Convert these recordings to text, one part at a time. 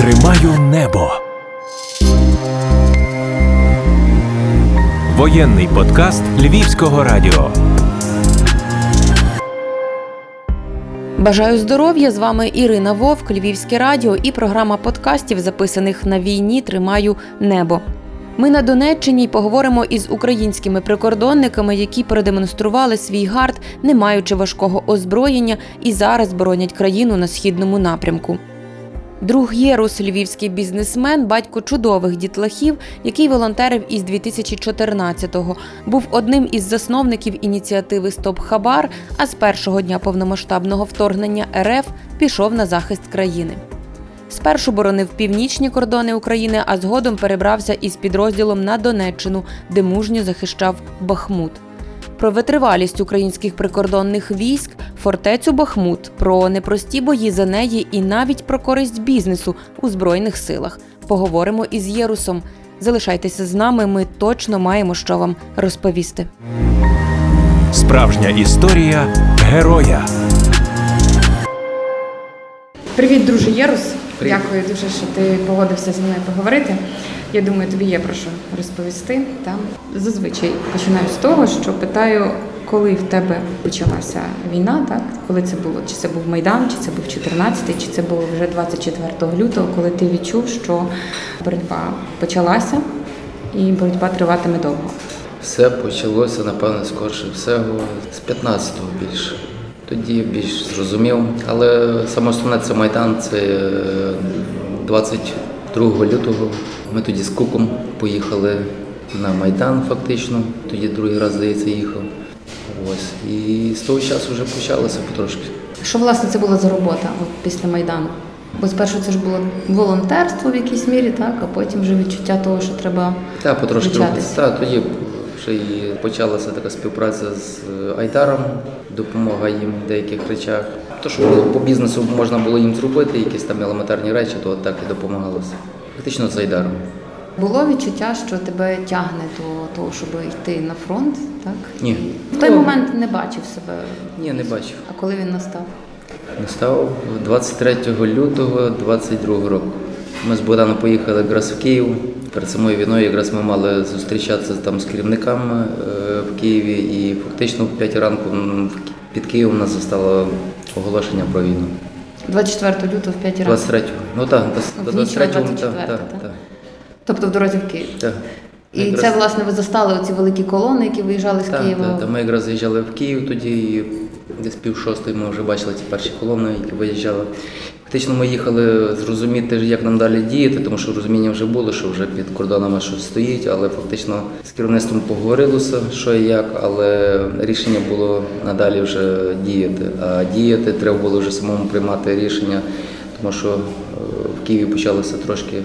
Тримаю небо. Воєнний подкаст Львівського радіо. Бажаю здоров'я! З вами Ірина Вовк, Львівське радіо і програма подкастів, записаних на війні Тримаю небо. Ми на Донеччині поговоримо із українськими прикордонниками, які продемонстрували свій гард, не маючи важкого озброєння, і зараз боронять країну на східному напрямку. Друг Єрус, львівський бізнесмен, батько чудових дітлахів, який волонтерив із 2014-го, був одним із засновників ініціативи Стоп Хабар. А з першого дня повномасштабного вторгнення РФ пішов на захист країни. Спершу боронив північні кордони України, а згодом перебрався із підрозділом на Донеччину, де мужньо захищав Бахмут. Про витривалість українських прикордонних військ, фортецю Бахмут, про непрості бої за неї і навіть про користь бізнесу у збройних силах. Поговоримо із Єрусом. Залишайтеся з нами. Ми точно маємо що вам розповісти. Справжня історія героя. Привіт, друже Єрус. Привіт. Дякую дуже, що ти погодився зі мною поговорити. Я думаю, тобі є про що розповісти. Там зазвичай починаю з того, що питаю, коли в тебе почалася війна, так коли це було? Чи це був майдан, чи це був 14, чи це було вже 24 лютого, коли ти відчув, що боротьба почалася і боротьба триватиме довго. Все почалося напевно скорше всього з 15-го більше. Тоді більш зрозумів, але саме основне це майдан це е, 20 2 лютого ми тоді з Куком поїхали на Майдан, фактично, тоді другий раз, здається, їхав. Ось. І з того часу вже почалося потрошки. Що власне це була за робота от, після Майдану? Бо спершу це ж було волонтерство в якійсь мірі, так, а потім вже відчуття того, що треба. Так, потрошки рухатися. Та, тоді вже і почалася така співпраця з Айдаром, допомога їм в деяких речах. То, що було по бізнесу можна було їм зробити, якісь там елементарні речі, то так і допомагалося. Фактично з Айдаром. Було відчуття, що тебе тягне до того, щоб йти на фронт, так? Ні. В той Ну, момент не бачив себе. Ні, не бачив. А коли він настав? Настав 23 лютого 22 року. Ми з Богданом поїхали якраз в Київ. Перед самою війною якраз ми мали зустрічатися там з керівниками е, в Києві, і фактично в 5 ранку під Києвом нас застало оголошення про війну. 24 лютого в 5 разів? 23-го. Ну так, до, В до 23-го. 24, Так, так? так, так, Тобто в дорозі в Київ. так. І Якраз- це, власне, ви застали оці великі колони, які виїжджали з Так, Києва. так, так. Ми якраз заїжджали в Київ тоді, і десь пів шостої ми вже бачили ці перші колони, які виїжджали. Фактично ми їхали зрозуміти, як нам далі діяти, тому що розуміння вже було, що вже під кордонами щось стоїть, але фактично з керівництвом поговорилося, що і як, але рішення було надалі вже діяти. А діяти треба було вже самому приймати рішення, тому що е, в Києві почалося трошки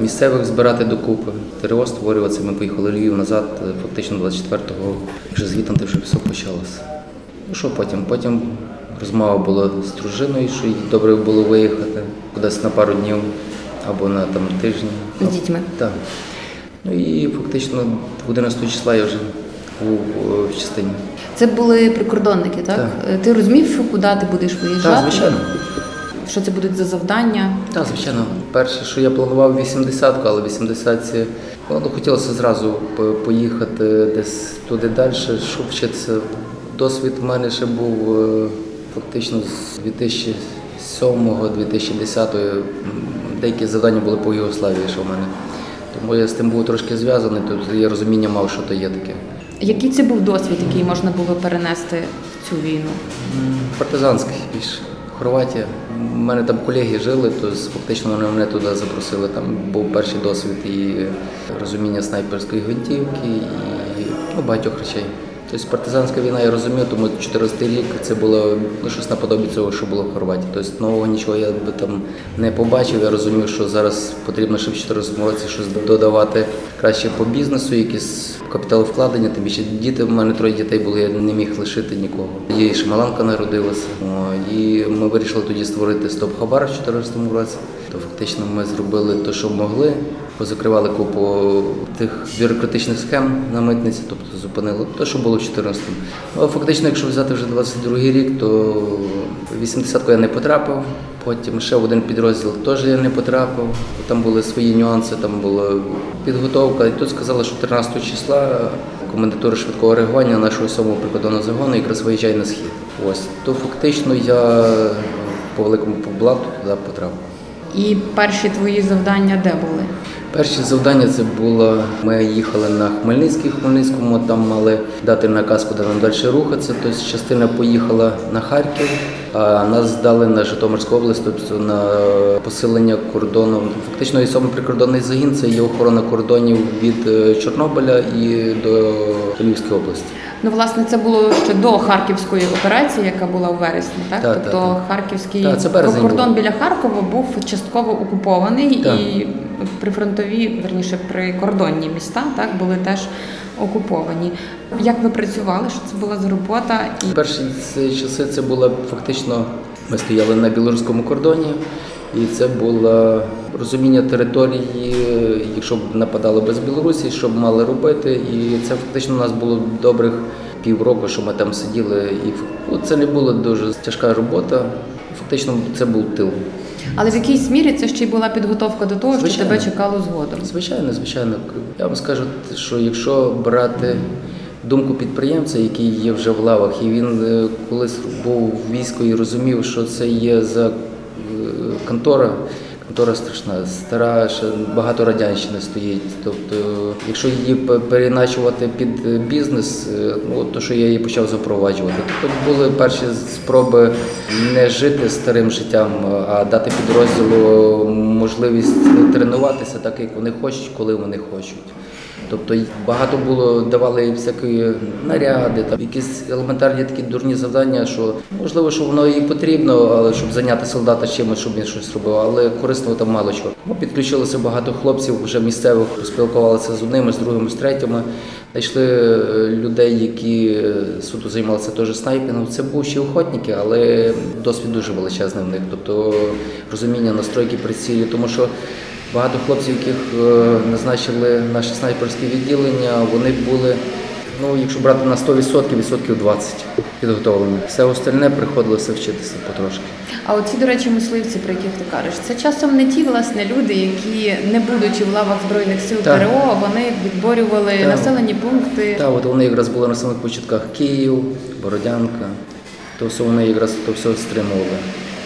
місцевих збирати докупи, ТРО створюватися. Ми поїхали Львів назад, е, фактично 24-го, вже звітом те вже все почалося. Ну що потім? Потім розмова була з дружиною, що їй добре було виїхати кудись на пару днів або на там тижні. З дітьми. Так. Ну і фактично 11 числа я вже був е, в частині. Це були прикордонники, так? Так. Е, Ти розумів, куди ти будеш виїжджати? Так, звичайно. Що це будуть за завдання? Так, звичайно. Перше, що я планував 80-ку, але 80-ці ну, хотілося зразу поїхати десь туди далі, щоб вчитися. Досвід в мене ще був е, фактично з 2007-2010. Деякі завдання були по Югославії, що в мене. Тому я з тим був трошки зв'язаний, тут я розуміння мав, що то є таке. Який це був досвід, який можна було перенести в цю війну? Партизанський більше. Хорватія. У мене там колеги жили, то фактично вони мене туди запросили. Там був перший досвід і розуміння снайперської гвинтівки і ну, багатьох речей. Тобто партизанська війна я розумів, тому 14 рік це було ну, щось наподобі цього, що було в Хорватії. Тобто нового нічого я би там не побачив. Я розумів, що зараз потрібно ще в 2014 році щось додавати краще по бізнесу, якісь капіталовкладення. Тим більше діти в мене троє дітей були, я не міг лишити нікого. Її ще Маланка народилася. І ми вирішили тоді створити стоп хабар в 2014 році. То фактично ми зробили те, що могли. Позакривали купу тих бюрократичних схем на митниці, тобто зупинили те, що було в 14-му. Ну, фактично, якщо взяти вже 22-й рік, то в 80-ку я не потрапив. Потім ще в один підрозділ теж я не потрапив. Там були свої нюанси, там була підготовка. І тут сказали, що 13 числа комендатура швидкого реагування нашого сьомого прикордонного загону якраз виїжджає на схід. Ось то фактично я по великому блату туди потрапив. І перші твої завдання де були? Перші завдання це було. Ми їхали на Хмельницький, Хмельницькому там мали дати наказ, куди нам далі рухатися. Тобто частина поїхала на Харків, а нас здали на Житомирську область, тобто на посилення кордону. Фактично, і сьомий прикордонний загін це є охорона кордонів від е, Чорнобиля і до Львівської області. Ну, власне, це було ще до Харківської операції, яка була у вересні, так? Так, тобто так, так. Харківський Так, це кордон був. біля Харкова був частково окупований, Так. і прифронтові, верніше, прикордонні міста так були теж окуповані. Як ви працювали? Що це була за робота? І Перші ці часи це було фактично. Ми стояли на білоруському кордоні, і це було розуміння території, якщо б нападали без Білорусі, що б мали робити. І це фактично у нас було добрих півроку, що ми там сиділи. І ну, це не була дуже тяжка робота. Фактично, це був тил. Але в якійсь мірі це ще й була підготовка до того, що тебе чекало згодом. Звичайно, звичайно. Я вам скажу, що якщо брати думку підприємця, який є вже в лавах, і він е, колись був в війську і розумів, що це є за е, контора. Контора страшна, стара, ще багато радянщини стоїть. Тобто, якщо її переначувати під е, бізнес, е, ну то, що я її почав запроваджувати. Тобто були перші спроби не жити старим життям, а дати підрозділу можливість тренуватися так, як вони хочуть, коли вони хочуть. Тобто багато було давали всякі наряди, там якісь елементарні такі дурні завдання, що можливо, що воно і потрібно, але щоб зайняти солдата чимось, щоб він щось робив, але корисного там мало чого. Ми підключилося багато хлопців вже місцевих, спілкувалися з одними, з другими, з третіми. Знайшли е, людей, які е, суто займалися теж снайпінгом. Це бувші охотники, але досвід дуже величезний в них. Тобто розуміння настройки прицілі, тому що Багато хлопців, яких е, назначили наші снайперські відділення, вони були, ну, якщо брати на 100%, відсотків 20 підготовлені. Все остальне приходилося вчитися потрошки. А оці, до речі, мисливці, про яких ти кажеш, це часом не ті власне люди, які, не будучи в лавах збройних сил Так. ТРО, вони відборювали Так. населені пункти. Та от вони якраз були на самих початках Київ, Бородянка, то все вони якраз то все стримували.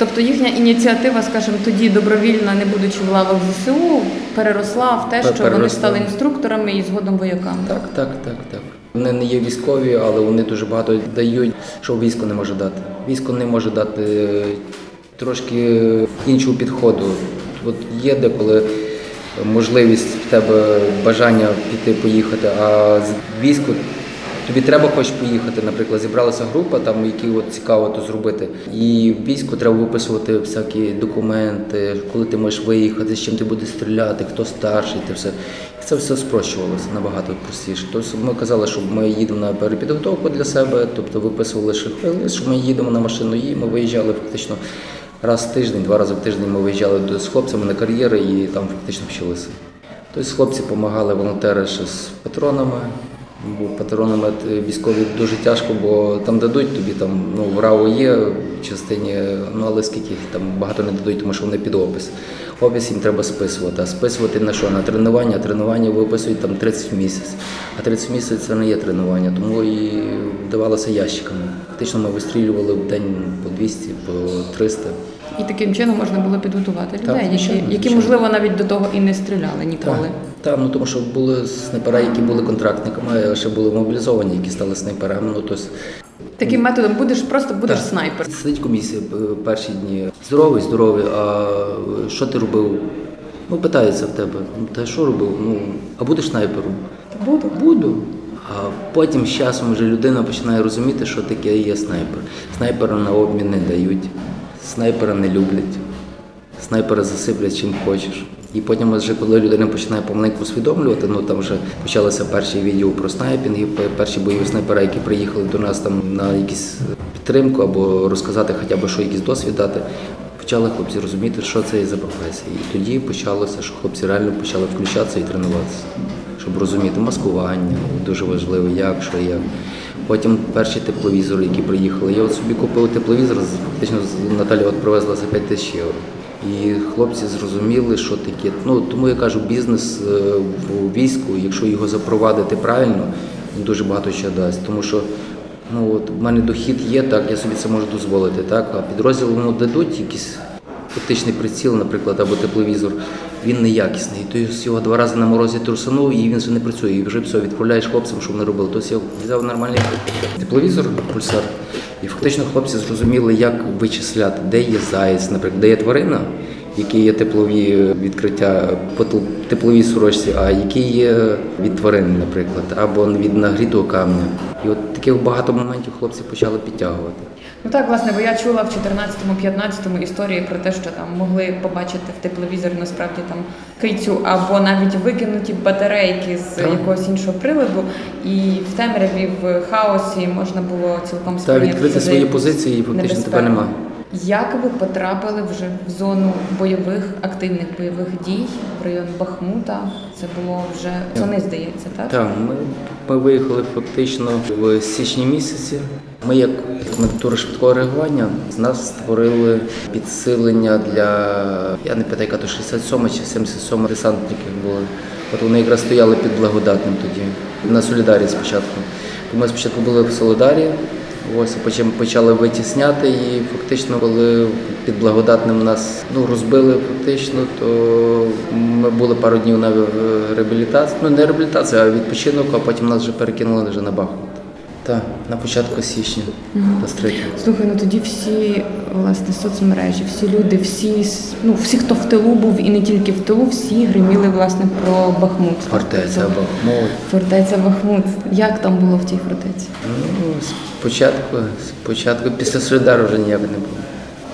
Тобто їхня ініціатива, скажімо, тоді добровільно, не будучи в лавах ЗСУ, переросла в те, що вони стали інструкторами і згодом вояками. Так, так, так, так. Вони не є військові, але вони дуже багато дають, що військо не може дати. Військо не може дати трошки іншого підходу. От є деколи можливість в тебе бажання піти поїхати, а з війську тобі треба хоч поїхати. Наприклад, зібралася група, там які от цікаво то зробити. І війську треба виписувати всякі документи, коли ти можеш виїхати, з чим ти будеш стріляти, хто старший, ти все. Це все спрощувалося набагато простіше. Тобто ми казали, що ми їдемо на перепідготовку для себе, тобто виписували лист, що ми їдемо на машину, і ми виїжджали фактично. Раз в тиждень, два рази в тиждень ми виїжджали з хлопцями на кар'єри і там фактично вчилися. Тобто хлопці допомагали волонтери ще з патронами. Бо патронами е, військові дуже тяжко, бо там дадуть тобі там ну в РАО є в частині, ну але скільки їх там багато не дадуть, тому що вони під опис. Опис їм треба списувати. А списувати на що? На тренування. Тренування виписують там 30 в місяць. А 30 в місяць це не є тренування, тому і вдавалося ящиками. Фактично ми вистрілювали в день по 200, по 300. І таким чином можна було підготувати людей, які, які можливо навіть до того і не стріляли ніколи. Так, так, ну тому що були снайпера, які були контрактниками, а ще були мобілізовані, які стали снайперами. Ну, тобто, Таким методом будеш просто будеш Так. снайпер. Сидить комісія е, перші дні. Здоровий, здоровий, а що ти робив? Ну, питаються в тебе. Ну, та що робив? Ну, а будеш снайпером? Буду. Буду. А потім з часом вже людина починає розуміти, що таке є снайпер. Снайпера на обмін не дають, снайпера не люблять, снайпера засиплять чим хочеш. І потім, вже коли людина починає помаленьку усвідомлювати, ну там вже почалися перші відео про снайпінги, перші бойові снайпера, які приїхали до нас там на якісь підтримку або розказати хоча б що якийсь досвід дати. почали хлопці розуміти, що це є за професія. І тоді почалося, що хлопці реально почали включатися і тренуватися, щоб розуміти маскування, дуже важливо, як, що як. Потім перші тепловізори, які приїхали. Я от собі купив тепловізор, фактично Наталя от привезла за 5 тисяч євро. І хлопці зрозуміли, що таке. Ну тому я кажу, бізнес е, в війську, якщо його запровадити правильно, він дуже багато що дасть. Тому що ну от в мене дохід є, так я собі це можу дозволити. Так, а підрозділ ну, дадуть якийсь оптичний приціл, наприклад, або тепловізор, він неякісний. Ти його два рази на морозі трусанув, і він вже не працює. І вже все відправляєш хлопцям, щоб вони робили. Тобто я взяв нормальний тепловізор, пульсар. І фактично хлопці зрозуміли, як вичисляти, де є заєць, наприклад, де є тварина, які є теплові відкриття по тепловій сорочці, а які є від тварин, наприклад, або від нагрітого камня. І от таких багато моментів хлопці почали підтягувати. Ну так, власне, бо я чула в 14-15 історії про те, що там могли побачити в тепловізорі насправді там кицю або навіть викинуті батарейки з Так. якогось іншого приладу, і в темряві, в хаосі можна було цілком Та сприйняти відкрити свої позиції і фактично тепер немає. Як ви потрапили вже в зону бойових активних бойових дій в район Бахмута? Це було вже вони, здається, так? Так, ми, ми виїхали фактично в січні місяці. Ми, як комендатура швидкого реагування, з нас створили підсилення для я не пам'ятаю, яка то 67 чи 77 десантників були. От вони якраз стояли під благодатним тоді на Солідарі спочатку. Ми спочатку були в Солідарі. Ось потім почали витісняти і фактично, коли під благодатним нас ну розбили фактично, то ми були пару днів на е, реабілітації. Ну не реабілітація, а відпочинок, а потім нас вже перекинули вже на Бахмут. Так, на початку січня, 23 Слухай, ну тоді всі власне соцмережі, всі люди, всі ну всі, хто в тилу був і не тільки в тилу, всі гриміли власне про Бахмут. Фортеця, Тобто, Бахмут. Фортеця Бахмут. Як там було в тій фортеці? Ну, спочатку, спочатку, після Солідару вже ніяк не було.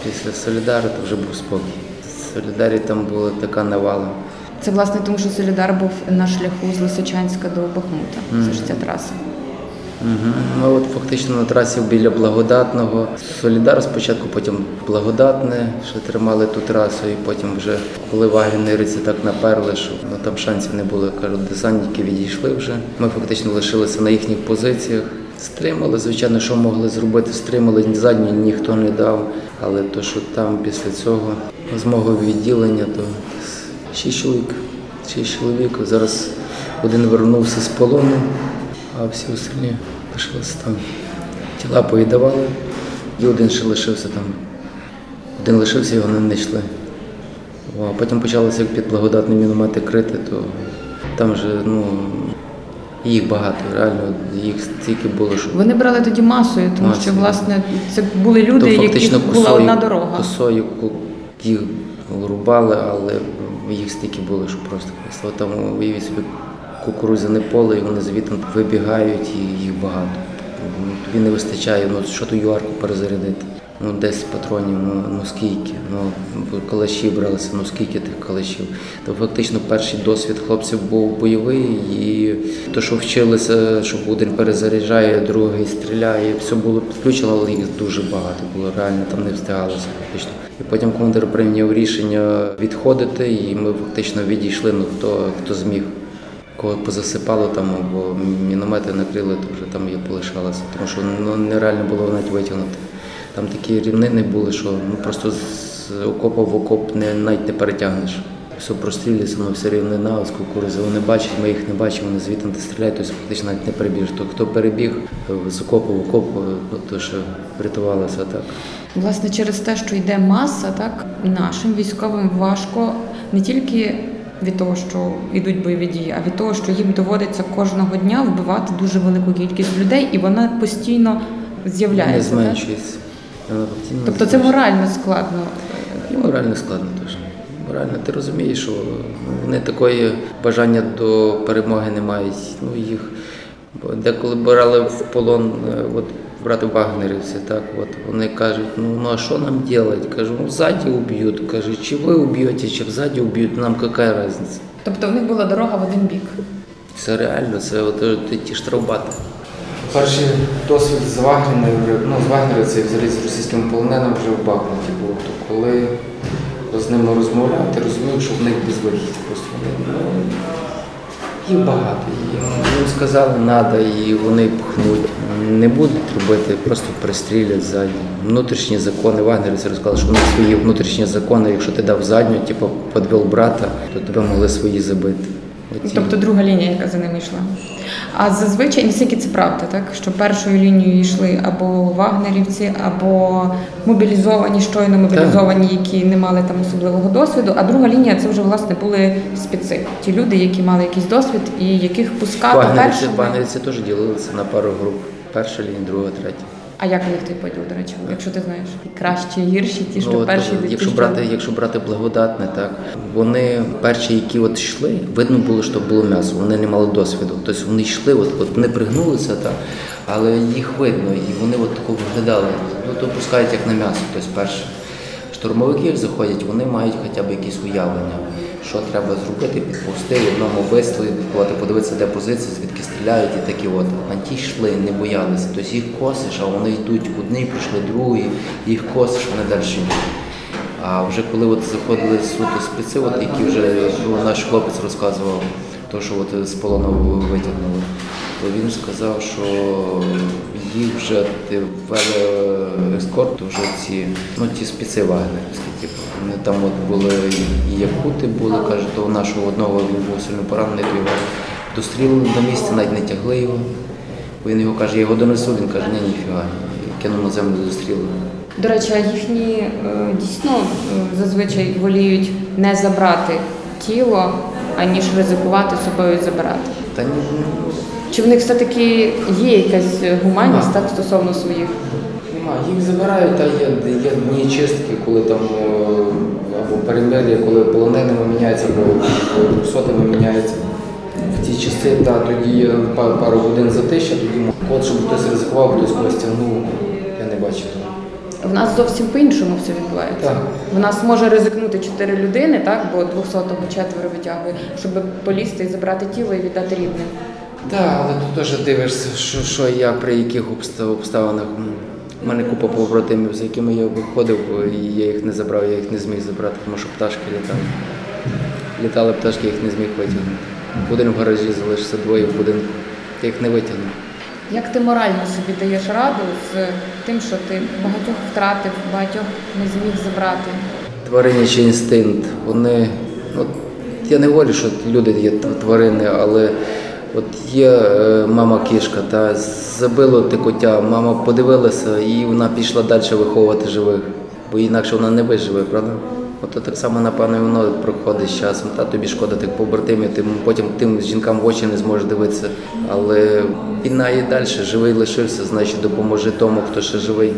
Після Солідару то вже був спокій. В Солідарі там була така навала. Це власне тому, що Солідар був на шляху з Лисичанська до Бахмута. Це ж ця траса. Угу. Ми от фактично на трасі біля Благодатного. Солідар спочатку, потім Благодатне, що тримали ту трасу, і потім вже, коли вагнериці так наперли, що ну, там шансів не було. Кажуть, десантники відійшли вже. Ми фактично лишилися на їхніх позиціях. Стримали, звичайно, що могли зробити, стримали, задній ніхто не дав. Але то, що там після цього з мого відділення, то шість чоловік. Шість чоловік. Зараз один вернувся з полону, а всі остальні лишилися там. Тіла повіддавали, і один ще лишився там. Один лишився, його не знайшли. А потім почалося як під благодатні міномети крити, то там вже ну, їх багато, реально, їх стільки було, що Вони брали тоді масою, тому що власне це були люди, то яких фактично була одна дорога. косою їх рубали, але їх стільки було, що просто просто там уявіть собі кукурудзяне поле, і вони звідти вибігають, і їх багато. Тобі не вистачає, ну що ту юарку перезарядити. Ну, 10 патронів, ну, ну скільки, ну калаші бралися, ну скільки тих калашів. То фактично перший досвід хлопців був бойовий, і то, що вчилися, що один перезаряджає, другий стріляє, все було підключено, але їх дуже багато було, реально там не встигалося фактично. І потім командир прийняв рішення відходити, і ми фактично відійшли, ну хто, хто зміг. Кого позасипало там або міномети накрили, то вже там я полишалася, тому що ну, нереально було навіть витягнути. Там такі рівнини були, що ну, просто з окопа в окоп не, навіть не перетягнеш. Все прострілюється, воно все рівнина, з кукурузи. Вони бачать, ми їх не бачимо, вони звідти не стріляють, тобто фактично навіть не перебіж. То хто перебіг е, з окопу в окоп, е, ну, то що врятувалося так. Власне, через те, що йде маса, так нашим військовим важко не тільки від того, що йдуть бойові дії, а від того, що їм доводиться кожного дня вбивати дуже велику кількість людей, і вона постійно з'являється. так? зменшується. Тобто це морально складно. І морально складно теж. Морально, ти розумієш, що вони такої бажання до перемоги не мають. Ну, їх деколи брали в полон, е, от брати вагнерівці, так, от вони кажуть, ну, ну а що нам робити? Кажу, ну ззаді уб'ють. Кажуть, чи ви уб'єте, чи взаді уб'ють, нам яка різниця? Тобто в них була дорога в один бік. Це реально, це от, ті штрафбати. Перший досвід з Вагнера, ну з Вагнера це взагалі з російським полоненим вже в Бахмуті був. То коли з ними розмовляв, ти розумів, що в них безвихідь просто ну, їх багато. Їм, їм сказали, треба, і вони пхнуть. Не будуть робити, просто пристрілять ззаді. Внутрішні закони, вагнерівці розказали, що у них свої внутрішні закони. Якщо ти дав задню, типу підвел брата, то тебе могли свої забити. От і- Тобто друга лінія, яка за ними йшла. А зазвичай, наскільки це правда, так? Що першою лінією йшли або вагнерівці, або мобілізовані, щойно мобілізовані, які не мали там особливого досвіду. А друга лінія це вже власне були спеці. Ті люди, які мали якийсь досвід і яких пускати першими. вагнерівці теж ділилися на пару груп. Перша лінія, друга, третя. А як у них той поділ, до речі, якщо ти знаєш? Кращі, гірші, ті, що Ну, перші, ті, якщо що- брати, якщо брати благодатне, так вони перші, які от йшли, видно було, що було м'ясо. Вони не мали досвіду. Тобто вони йшли, от, от вони пригнулися, так, але їх видно, і вони от тако виглядали. Ну то пускають як на м'ясо. Тобто перше. Штурмовики заходять, вони мають хоча б якісь уявлення, що треба зробити, Підпустив в одному вистрілі, подивитися, де позиції, звідки стріляють, і такі от. А ті йшли, не боялися. Тобто їх косиш, а вони йдуть одні, прийшли другі, їх косиш, вони далі йдуть. А вже коли от заходили суто спеці, от, які вже ну, наш хлопець розказував, то, що от з полону витягнули, то він сказав, що їх вже ескорт, вже ці, ну ті спеці вагнерівські, типу. Вони там от були і якути були, каже, то у нашого одного він був сильно поранений, то його дострілили на місці, навіть не тягли його. Він його каже, я його донесу, він каже, ні, ніфіга. Кинув на землю, дострілили. До речі, а їхні е, дійсно е, зазвичай воліють не забрати тіло, аніж ризикувати собою забирати. Та ні, Чи в них все-таки є якась гуманність так стосовно своїх? Нема, їх забирають, та є, є дні чистки, коли там е, або перемир'я, коли полоненими міняються, або сотими міняються. В ті часи, та, тоді є пару годин затища, тоді от, щоб хтось ризикував, хтось когось тягнув, я не бачив того. В нас зовсім по-іншому все відбувається. Так. В нас може ризикнути чотири людини, так, бо 200-го четверо витягує, щоб полізти і забрати тіло і віддати рідним. Так, але тут теж дивишся, що, що як, при яких обста- обставинах. У мене купа побратимів, з якими я виходив, і я їх не забрав, я їх не зміг забрати, тому що пташки літали. Літали пташки, я їх не зміг витягнути. Один в гаражі залишився двоє в будинку. Я їх не витягнув. Як ти морально собі даєш раду з тим, що ти багатьох втратив, багатьох не зміг забрати? Тваринячий інстинкт. Вони, ну, я не говорю, що люди є тв- тварини, але от є е, мама кішка, та забило те коття, мама подивилася і вона пішла далі виховувати живих, бо інакше вона не виживе, правда? От так само, напевно, і воно проходить з часом. Та тобі шкода тих побратимів, ти потім тим жінкам в очі не зможеш дивитися. Але війна і далі живий лишився, значить допоможи тому, хто ще живий.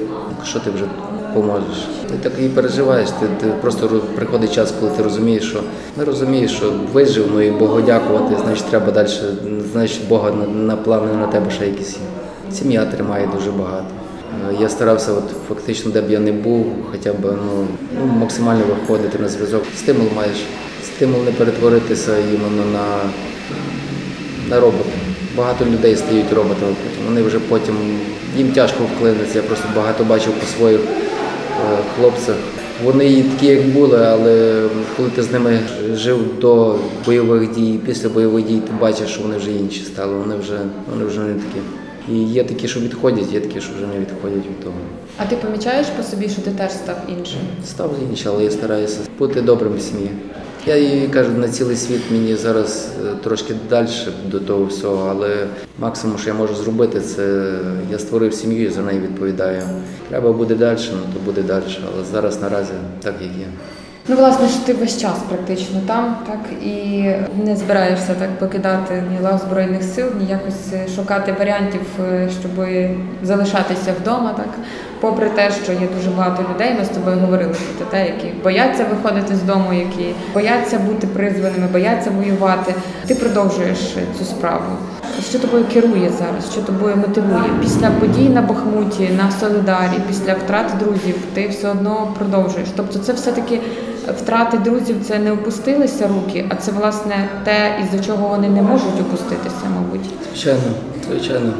Що ти вже поможеш? Ти так і переживаєш. Ти, ти просто приходить час, коли ти розумієш, що не розумієш, що вижив, ну і Богу дякувати, значить треба далі, значить Бога на, на плани на тебе ще якісь. Сім'я тримає дуже багато. Е, Я старався, от фактично, де б я не був, хоча б ну, ну, максимально виходити на зв'язок. Стимул маєш. Стимул не перетворитися іменно на, на робота. Багато людей стають роботами потім. Вони вже потім їм тяжко вклинитися. Я просто багато бачив по своїх хлопцях. Вони і такі, як були, але коли ти з ними жив до бойових дій, після бойових дій, ти бачиш, що вони вже інші стали. Вони вже, вони вже не такі. І є такі, що відходять, є такі, що вже не відходять від того. А ти помічаєш по собі, що ти теж став іншим? Став іншим, але я стараюся бути добрим в сім'ї. Я їй кажу, на цілий світ мені зараз е, трошки далі до того всього, але максимум, що я можу зробити, це я створив сім'ю і за неї відповідаю. Треба буде далі, ну то буде далі. Але зараз наразі так як є. Ну, власне ж ти весь час практично там, так і не збираєшся так покидати ні лав збройних сил, ні якось е, шукати варіантів, е, щоб залишатися вдома, так. Попри те, що є дуже багато людей, ми з тобою говорили про те, які бояться виходити з дому, які бояться бути призваними, бояться воювати. Ти продовжуєш е, цю справу. Що тобою керує зараз? Що тобою мотивує? Після подій на Бахмуті, на Солидарі, після втрати друзів, ти все одно продовжуєш. Тобто, це все-таки втрати друзів, це не опустилися руки, а це власне те, із-за чого вони не можуть опуститися, мабуть. Звичайно, звичайно.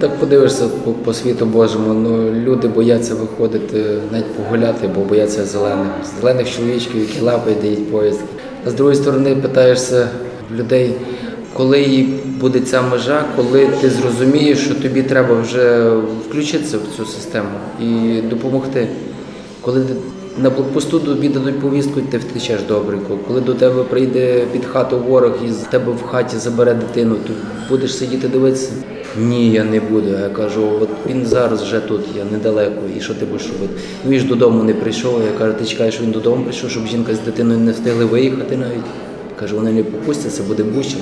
Так подивишся по, по світу Божому, ну люди бояться виходити навіть погуляти, бо бояться зелених. Зелених чоловічків, які лапають, дають поїздки. А з другої сторони питаєшся людей, коли їй буде ця межа, коли ти зрозумієш, що тобі треба вже включитися в цю систему і допомогти. Коли на блокпосту тобі дадуть повістку, ти втечеш добренько. Коли до тебе прийде під хату ворог і з тебе в хаті забере дитину, то будеш сидіти дивитися? Ні, я не буду. Я кажу, от він зараз вже тут, я недалеко. І що ти будеш робити? Він ж додому не прийшов. Я кажу, ти чекаєш, що він додому прийшов, щоб жінка з дитиною не встигли виїхати навіть. Кажу, вони не попустяться, буде буча.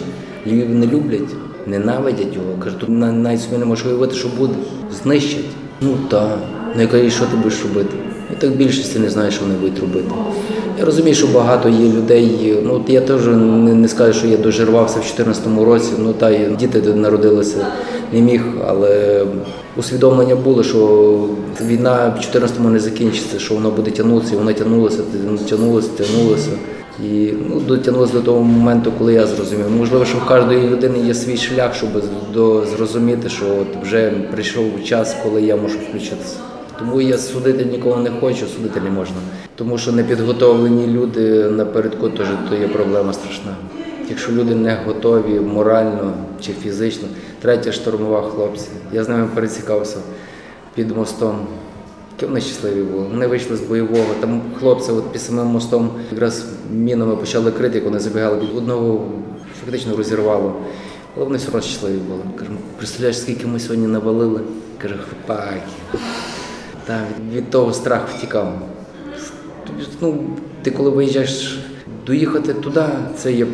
Львів не люблять, ненавидять його. Кажу, тут навіть собі не можеш уявити, що буде. Знищать. Ну так. Ну я кажу, що ти будеш робити? І так більшості не знає, що вони будуть робити. Я розумію, що багато є людей. Ну от я теж не, не скажу, що я дожирвався в 2014 році. Ну та діти народилися, не міг, але усвідомлення було, що війна в 2014-му не закінчиться, що воно буде тягнутися, і воно тягнулося, тягнулося, тягнулося. І ну, дотягнулося до того моменту, коли я зрозумів. Можливо, що в кожної людини є свій шлях, щоб зрозуміти, що от вже прийшов час, коли я можу включитися. Тому я судити нікого не хочу, судити не можна. Тому що непідготовлені люди напередку теж то є проблема страшна. Якщо люди не готові морально чи фізично, третя штурмова хлопці. Я з ними пересікався під мостом. Вони щасливі були. Вони вийшли з бойового. Там хлопці от під самим мостом якраз мінами почали крити, як вони забігали під одного фактично розірвало. Але вони все одно щасливі були. Кажу, представляєш, скільки ми сьогодні навалили? Каже, хлопаки. Та, від, від того страх втікав. Ну, ти коли виїжджаєш доїхати туди, це є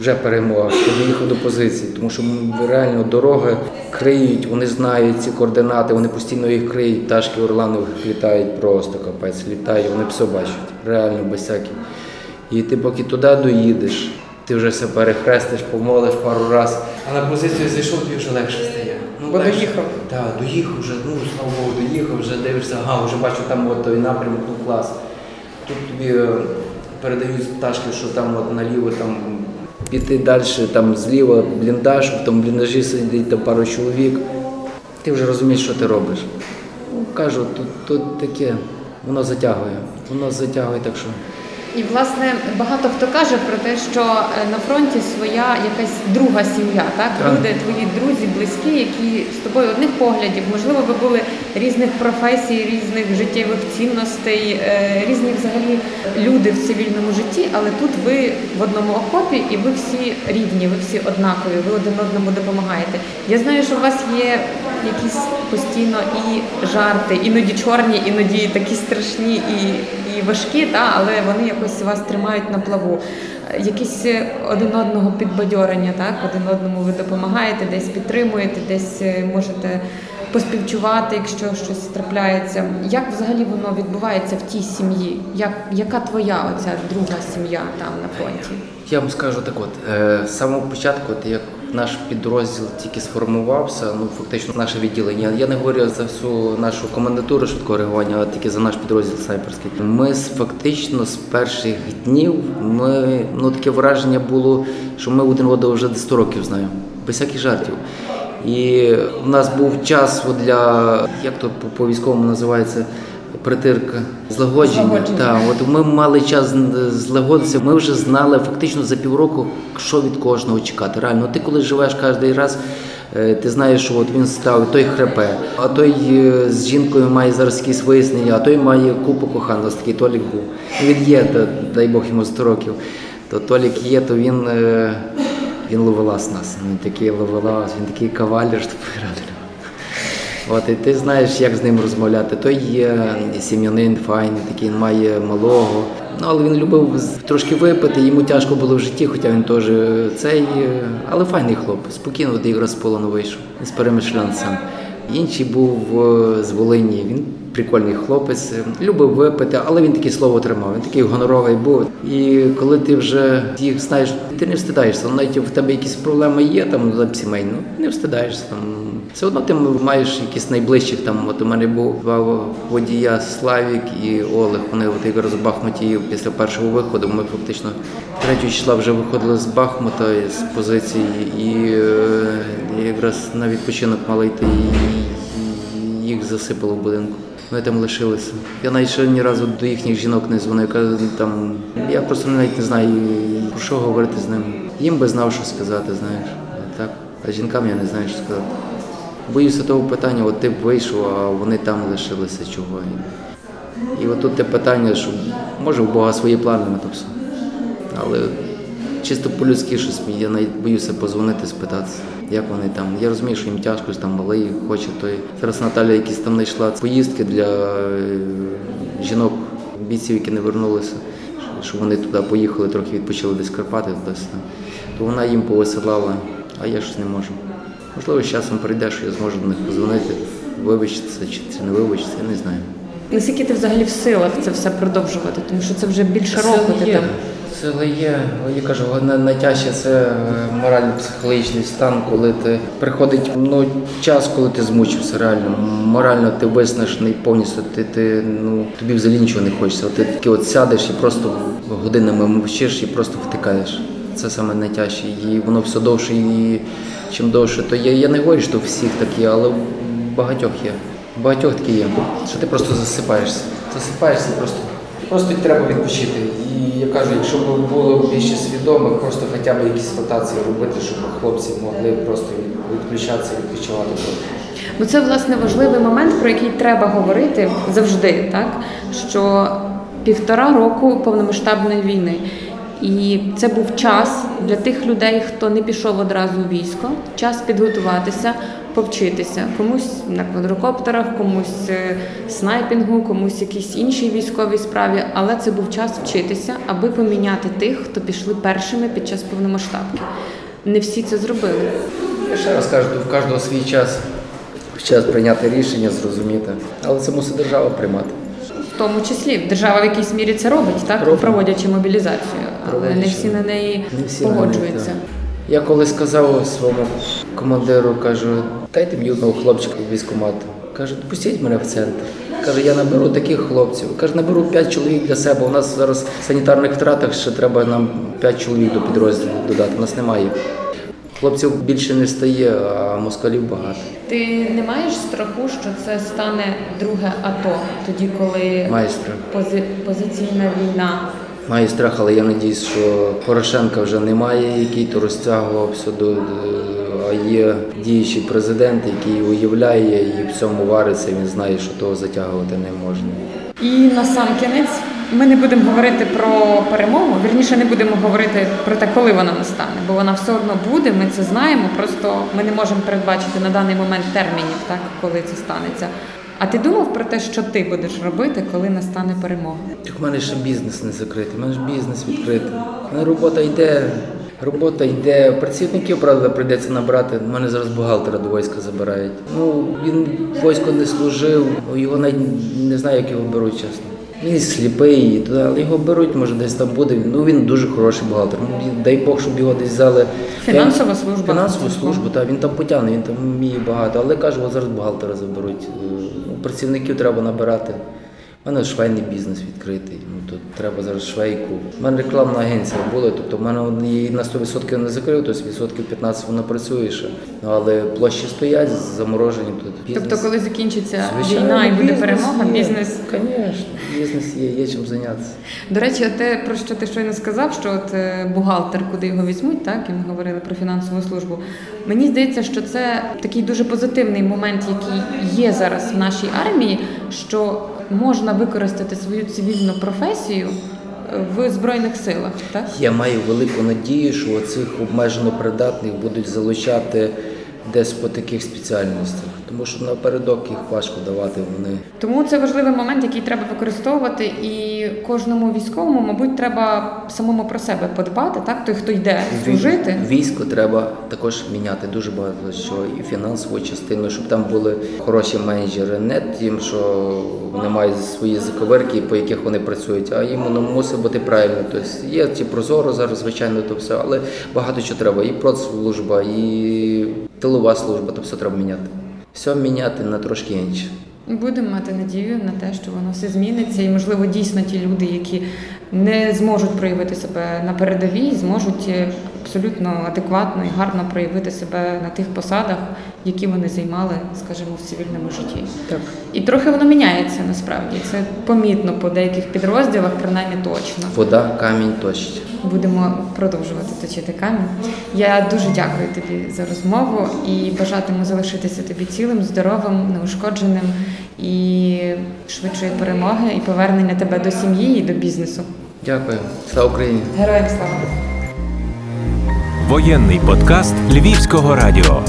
вже перемога. Ти доїхав до позиції, тому що реально дороги криють, вони знають ці координати, вони постійно їх криють. Ташки Орланових літають просто капець, літають, вони все бачать, реально без всяких. І ти поки туди доїдеш, ти вже все перехрестиш, помолиш пару разів, а на позицію зайшов, тобі вже легше стає. Ну, Бо легше. доїхав. Так, доїхав вже, ну слава Богу, доїхав, вже дивишся, ага, вже бачу там от той напрямок, ну клас. Тут тобі е, передають з пташки, що там от наліво там піти далі, там зліва бліндаж, в тому бліндажі сидить там пару чоловік. Ти вже розумієш, що ти робиш. Ну, кажу, тут, тут таке, воно затягує. Воно затягує, так що. І власне багато хто каже про те, що е, на фронті своя якась друга сім'я, так Так. люди, твої друзі, близькі, які з тобою одних поглядів, можливо, ви були різних професій, різних життєвих цінностей, е, різні взагалі люди в цивільному житті, але тут ви в одному окопі і ви всі рівні, ви всі однакові, ви один одному допомагаєте. Я знаю, що у вас є якісь постійно і жарти, іноді чорні, іноді такі страшні і, важкі, та, але вони якось вас тримають на плаву. Якісь е, один одного підбадьорення, так? один одному ви допомагаєте, десь підтримуєте, десь е, можете поспівчувати, якщо щось трапляється. Як взагалі воно відбувається в тій сім'ї? Як, яка твоя оця друга сім'я там на фронті? Я вам скажу так от, е, з самого початку, от як наш підрозділ тільки сформувався, ну фактично наше відділення. Я не говорю за всю нашу комендатуру швидкого реагування, а тільки за наш підрозділ снайперський. Ми фактично з перших днів ми ну таке враження було, що ми один одного вже 100 років знаємо, без всяких жартів. І в нас був час для як то по військовому називається. Притирка, злагодження. Злагодження. Так, от ми мали час злагодитися. Ми вже знали фактично за півроку, що від кожного чекати. Реально, ти коли живеш кожен раз, е, ти знаєш, що от він став, той хрепе, а той е, з жінкою має зараз якісь вияснення, а той має купу коханих. Ось такий Толік був. Він є, та, дай Бог йому 100 років. То Толік є, то він, е, він ловелас нас. Він такий ловелас, він такий кавалер, що реально. От, і ти знаєш, як з ним розмовляти. Той є сім'янин файний, такий має малого. Ну, але він любив трошки випити, йому тяжко було в житті, хоча він теж е, цей, е, але файний хлоп. спокійно до ігра з полону вийшов, з перемишлян сам. Інший був е, з Волині, він прикольний хлопець, е, любив випити, але він таке слово тримав, він такий гоноровий був. І коли ти вже їх знаєш, ти не встидаєшся, навіть в тебе якісь проблеми є там за сімейно, не встидаєшся там. все одно ти маєш якісь найближчих там. От у мене був два водія Славік і Олег. Вони от якраз з Бахмуті після першого виходу. Ми фактично 3 числа вже виходили з Бахмута з позиції, і е, якраз на відпочинок мали йти. Їх засипало в будинку. Вони там лишилися. Я навіть ще ні разу до їхніх жінок не дзвонив. Кажу, там я просто навіть не знаю про що говорити з ними. Їм би знав, що сказати, знаєш. А так, а жінкам я не знаю, що сказати. Боюся того питання, от ти б вийшов, а вони там лишилися чого. І от тут те питання, що може у Бога свої плани на то все. Але чисто по-людськи щось я навіть боюся позвонити, спитатися, як вони там. Я розумію, що їм тяжко, там малий хоче той. Зараз Наталя якісь там знайшла поїздки для е, жінок, бійців, які не вернулися, щоб вони туди поїхали, трохи відпочили десь Карпати, туди сюди. То вона їм повисилала, а я щось не можу. Можливо, з часом прийде, що я зможу до них позвонити, вибачитися чи, чи не вибачитися, я не знаю. Наскільки ти взагалі в силах це все продовжувати? Тому що це вже більше року ти там. Сили є, я кажу, найтяжче це е, морально-психологічний стан, коли ти приходить ну, час, коли ти змучився реально. Морально ти виснажений повністю, ти, ти ну тобі взагалі нічого не хочеться. Ти таки от сядеш і просто годинами мовчиш і просто втикаєш. Це саме найтяжче. І воно все довше і чим довше, то є. Я не говорю, що всіх так є, але багатьох є. Багатьох такі є. Що ти просто засипаєшся. Засипаєшся просто. Просто треба відпочити. І я кажу, якщо б було більше свідомих, просто хоча б якісь ротації робити, щоб хлопці могли просто від- відключатися, відпочивати. Ну це власне важливий момент, про який треба говорити завжди, так що півтора року повномасштабної війни. І це був час для тих людей, хто не пішов одразу в військо, час підготуватися, повчитися. Комусь на квадрокоптерах, комусь е, снайпінгу, комусь якійсь іншій військовій справі. Але це був час вчитися, аби поміняти тих, хто пішли першими під час повномасштабки. Не всі це зробили. Я ще раз кажу, в кожного свій час. Час прийняти рішення, зрозуміти. Але це мусить держава приймати. В тому числі держава в якійсь мірі це робить, так проводячи мобілізацію, але не всі на неї Не всі на неї, погоджуються. Я коли сказав своєму командиру, кажу, дайте мені одного хлопчика в військкомат. Каже, пустіть мене в центр. Каже, я наберу таких хлопців. Каже, наберу 5 чоловік для себе. У нас зараз в санітарних втратах ще треба нам 5 чоловік до підрозділу додати. У нас немає. Хлопців більше не стає, а москалів багато. Ти не маєш страху, що це стане друге АТО, тоді коли Майстра. пози- позиційна війна. Маю страх, але я надіюсь, що Порошенка вже немає, який то розтягувався до- а є діючий президент, який уявляє і в цьому вариться. Він знає, що того затягувати не можна. І на сам кінець ми не будемо говорити про перемогу. Вірніше не будемо говорити про те, коли вона настане, бо вона все одно буде. Ми це знаємо. Просто ми не можемо передбачити на даний момент термінів, так коли це станеться. А ти думав про те, що ти будеш робити, коли настане перемога? Так в мене ще бізнес не закритий, в мене ж бізнес відкритий. Робота йде. Робота йде, працівників, правда, прийдеться набрати. У мене зараз бухгалтера до війська забирають. Ну, він в війську не служив, його навіть не знаю, як його беруть, чесно. Він сліпий, і туди, але його беруть, може десь там буде. Ну він дуже хороший бухгалтер. Ну, дай Бог, щоб його десь взяли. Фінансова служба. Фінансову службу, так, він там потягне, він там вміє багато. Але кажу, от зараз бухгалтера заберуть. Ну, працівників треба набирати. У мене швейний бізнес відкритий. Тут треба зараз швейку. У мене рекламна агенція була, тобто в мене її на 100% не закрив, тобто відсотків 15 вона працює ще. Ну, Але площі стоять заморожені тут. Бізнес. Тобто, коли закінчиться Звичайно, війна і буде перемога, є. бізнес Звісно, бізнес є, є чим зайнятися. До речі, те, про що ти щойно сказав, що от е, бухгалтер, куди його візьмуть, так і ми говорили про фінансову службу. Мені здається, що це такий дуже позитивний момент, який є зараз в нашій армії, що можна використати свою цивільну професію е, в збройних силах. Так Я маю велику надію, що цих обмежено придатних будуть залучати десь по таких спеціальностях. Тому що напередок їх важко давати. Вони Тому це важливий момент, який треба використовувати, і кожному військовому, мабуть, треба самому про себе подбати, так той, хто йде служити. Військо треба також міняти дуже багато що і фінансову частину, щоб там були хороші менеджери, не тим, що вони мають свої заковирки, по яких вони працюють, а їм воно мусить бути правильно. Тобто є ці прозоро зараз, звичайно, то все, але багато чого треба. І продслужба, і тилова служба, то все треба міняти. Все міняти на трошки інше. Будемо мати надію на те, що воно все зміниться, і можливо дійсно ті люди, які не зможуть проявити себе на передовій, зможуть е, абсолютно адекватно і гарно проявити себе на тих посадах, які вони займали, скажімо, в цивільному житті. Так. І трохи воно міняється насправді. Це помітно по деяких підрозділах, принаймні точно. Вода, камінь точить. Будемо продовжувати точити камінь. Я дуже дякую тобі за розмову і бажатиму залишитися тобі цілим, здоровим, неушкодженим і швидшої перемоги і повернення тебе до сім'ї і до бізнесу. Дякую. Слава Україні! Героям слава! Воєнний подкаст Львівського радіо.